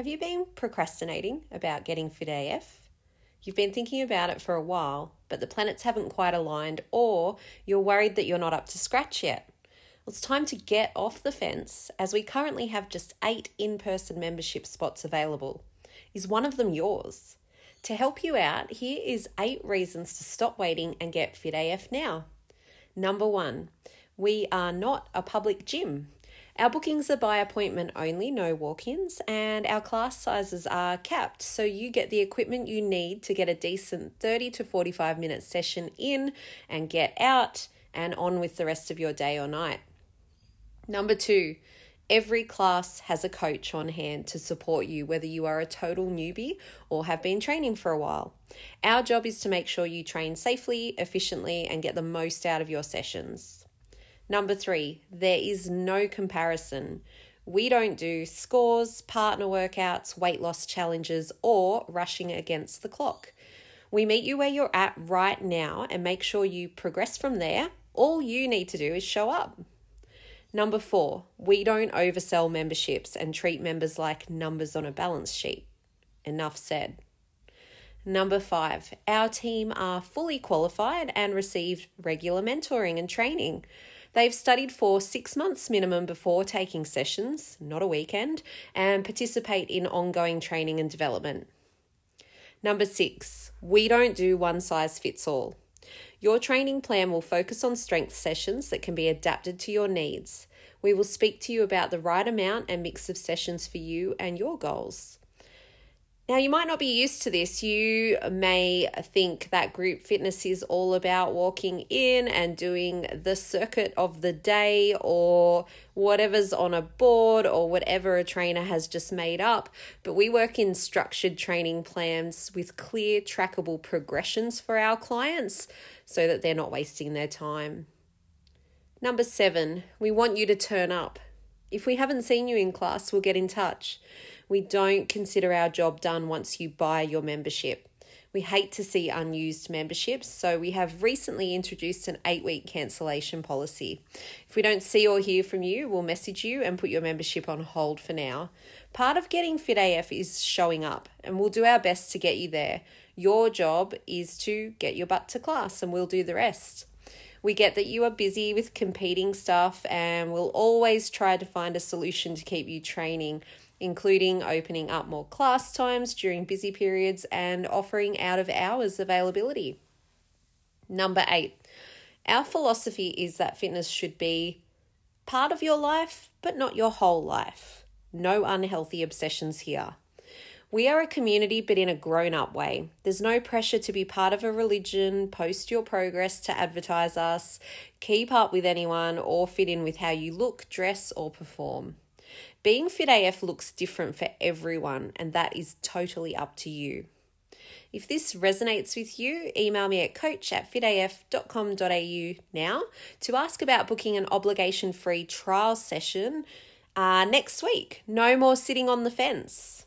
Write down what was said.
Have you been procrastinating about getting fit AF? You've been thinking about it for a while, but the planets haven't quite aligned, or you're worried that you're not up to scratch yet. Well, it's time to get off the fence as we currently have just eight in person membership spots available. Is one of them yours? To help you out, here is eight reasons to stop waiting and get Fit AF now. Number one, we are not a public gym. Our bookings are by appointment only, no walk ins, and our class sizes are capped, so you get the equipment you need to get a decent 30 to 45 minute session in and get out and on with the rest of your day or night. Number two, every class has a coach on hand to support you, whether you are a total newbie or have been training for a while. Our job is to make sure you train safely, efficiently, and get the most out of your sessions. Number three, there is no comparison. We don't do scores, partner workouts, weight loss challenges, or rushing against the clock. We meet you where you're at right now and make sure you progress from there. All you need to do is show up. Number four, we don't oversell memberships and treat members like numbers on a balance sheet. Enough said. Number five, our team are fully qualified and receive regular mentoring and training. They've studied for six months minimum before taking sessions, not a weekend, and participate in ongoing training and development. Number six, we don't do one size fits all. Your training plan will focus on strength sessions that can be adapted to your needs. We will speak to you about the right amount and mix of sessions for you and your goals. Now, you might not be used to this. You may think that group fitness is all about walking in and doing the circuit of the day or whatever's on a board or whatever a trainer has just made up. But we work in structured training plans with clear, trackable progressions for our clients so that they're not wasting their time. Number seven, we want you to turn up. If we haven't seen you in class, we'll get in touch. We don't consider our job done once you buy your membership. We hate to see unused memberships, so we have recently introduced an eight week cancellation policy. If we don't see or hear from you, we'll message you and put your membership on hold for now. Part of getting Fit AF is showing up, and we'll do our best to get you there. Your job is to get your butt to class, and we'll do the rest. We get that you are busy with competing stuff, and we'll always try to find a solution to keep you training including opening up more class times during busy periods and offering out of hours availability. Number eight, our philosophy is that fitness should be part of your life, but not your whole life. No unhealthy obsessions here. We are a community, but in a grown up way. There's no pressure to be part of a religion, post your progress to advertise us, keep up with anyone, or fit in with how you look, dress, or perform. Being fit AF looks different for everyone, and that is totally up to you. If this resonates with you, email me at coach at fitaf.com.au now to ask about booking an obligation free trial session uh, next week. No more sitting on the fence.